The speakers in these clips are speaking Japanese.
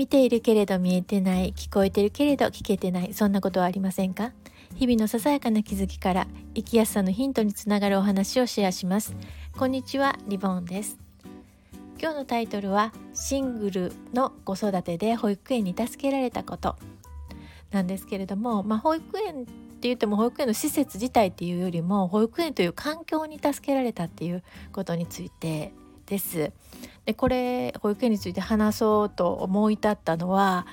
見ているけれど見えてない聞こえてるけれど聞けてないそんなことはありませんか？日々のささやかな気づきから生きやすさのヒントにつながるお話をシェアします。こんにちはリボンです。今日のタイトルはシングルの子育てで保育園に助けられたこと。なんですけれども、まあ、保育園って言っても保育園の施設自体っていうよりも保育園という環境に助けられたっていうことについてです。でこれ保育園について話そうと思い立ったのは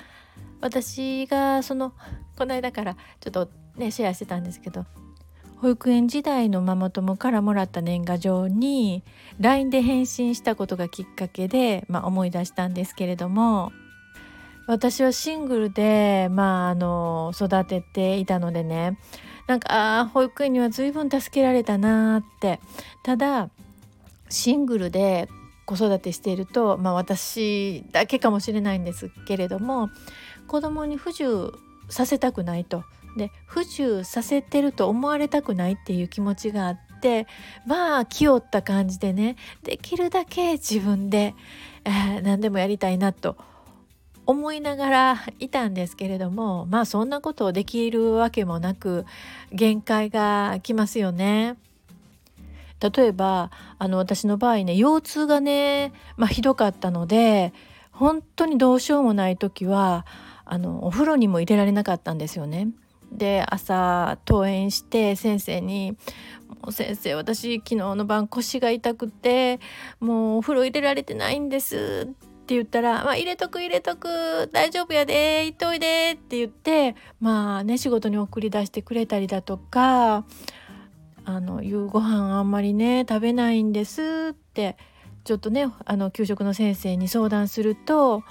私がそのこの間からちょっとねシェアしてたんですけど保育園時代のママ友からもらった年賀状に LINE で返信したことがきっかけで、まあ、思い出したんですけれども私はシングルで、まあ、あの育てていたのでねなんかあ保育園には随分助けられたなって。ただシングルで子育てしていると、まあ、私だけかもしれないんですけれども子供に不自由させたくないとで不自由させてると思われたくないっていう気持ちがあってまあ気負った感じでねできるだけ自分で、えー、何でもやりたいなと思いながらいたんですけれどもまあそんなことをできるわけもなく限界が来ますよね。例えばあの私の場合ね腰痛がね、まあ、ひどかったので本当にどうしようもない時はあのお風呂にも入れられなかったんですよね。で朝登園して先生に「もう先生私昨日の晩腰が痛くてもうお風呂入れられてないんです」って言ったら「まあ、入れとく入れとく大丈夫やで行っといで」って言ってまあね仕事に送り出してくれたりだとかあの夕ご飯あんまりね食べないんですってちょっとねあの給食の先生に相談すると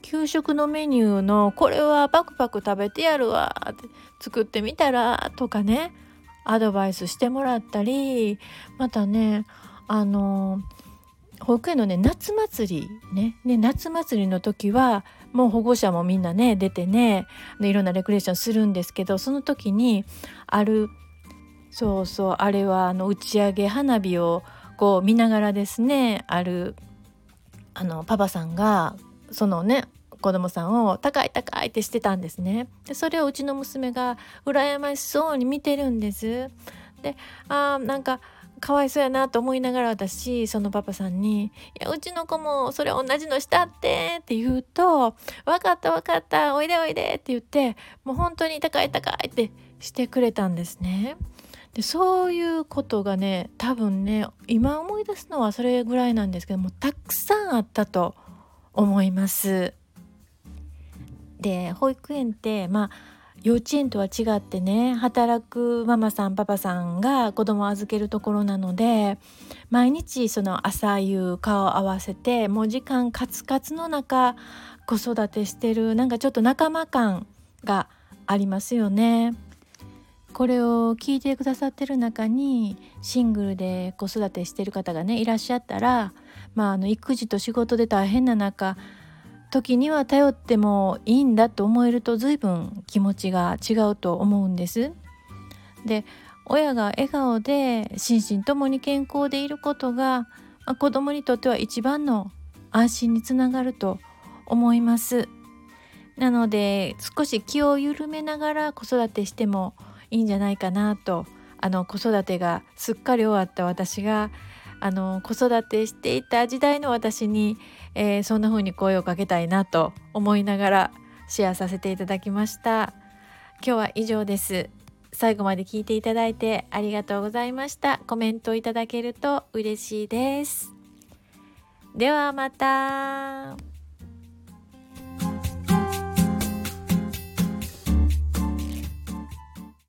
給食のメニューのこれはパクパク食べてやるわ作ってみたらとかねアドバイスしてもらったりまたねあの保育園のね夏祭りねね夏祭りの時はもう保護者もみんなね出てねいろんなレクレーションするんですけどその時にあるそうそうあれはあの打ち上げ花火をこう見ながらですねあるあのパパさんがそのね子供さんを高い高いってしてたんですねでそれをうちの娘が羨ましそうに見てるんですであーなんかかわいそうやなと思いながら私そのパパさんに「いやうちの子もそれ同じのしたって」って言うと「分かった分かったおいでおいで」って言ってもう本当に高い高いってしてくれたんですね。でそういうことがね多分ね今思い出すのはそれぐらいなんですけどもたくさんあったと思います。で保育園ってまあ幼稚園とは違ってね働くママさんパパさんが子供を預けるところなので毎日その朝夕顔を合わせてもう時間カツカツの中子育てしてるなんかちょっと仲間感がありますよね。これを聞いてくださってる中にシングルで子育てしてる方がねいらっしゃったら、まあ、あの育児と仕事で大変な中時には頼ってもいいんだと思えると随分気持ちが違うと思うんです。で親が笑顔で心身ともに健康でいることが、まあ、子供にとっては一番の安心につながると思います。なので少し気を緩めながら子育てしてもいいんじゃないかなとあの子育てがすっかり終わった私があの子育てしていた時代の私に、えー、そんな風に声をかけたいなと思いながらシェアさせていただきました。今日は以上です。最後まで聞いていただいてありがとうございました。コメントいただけると嬉しいです。ではまた。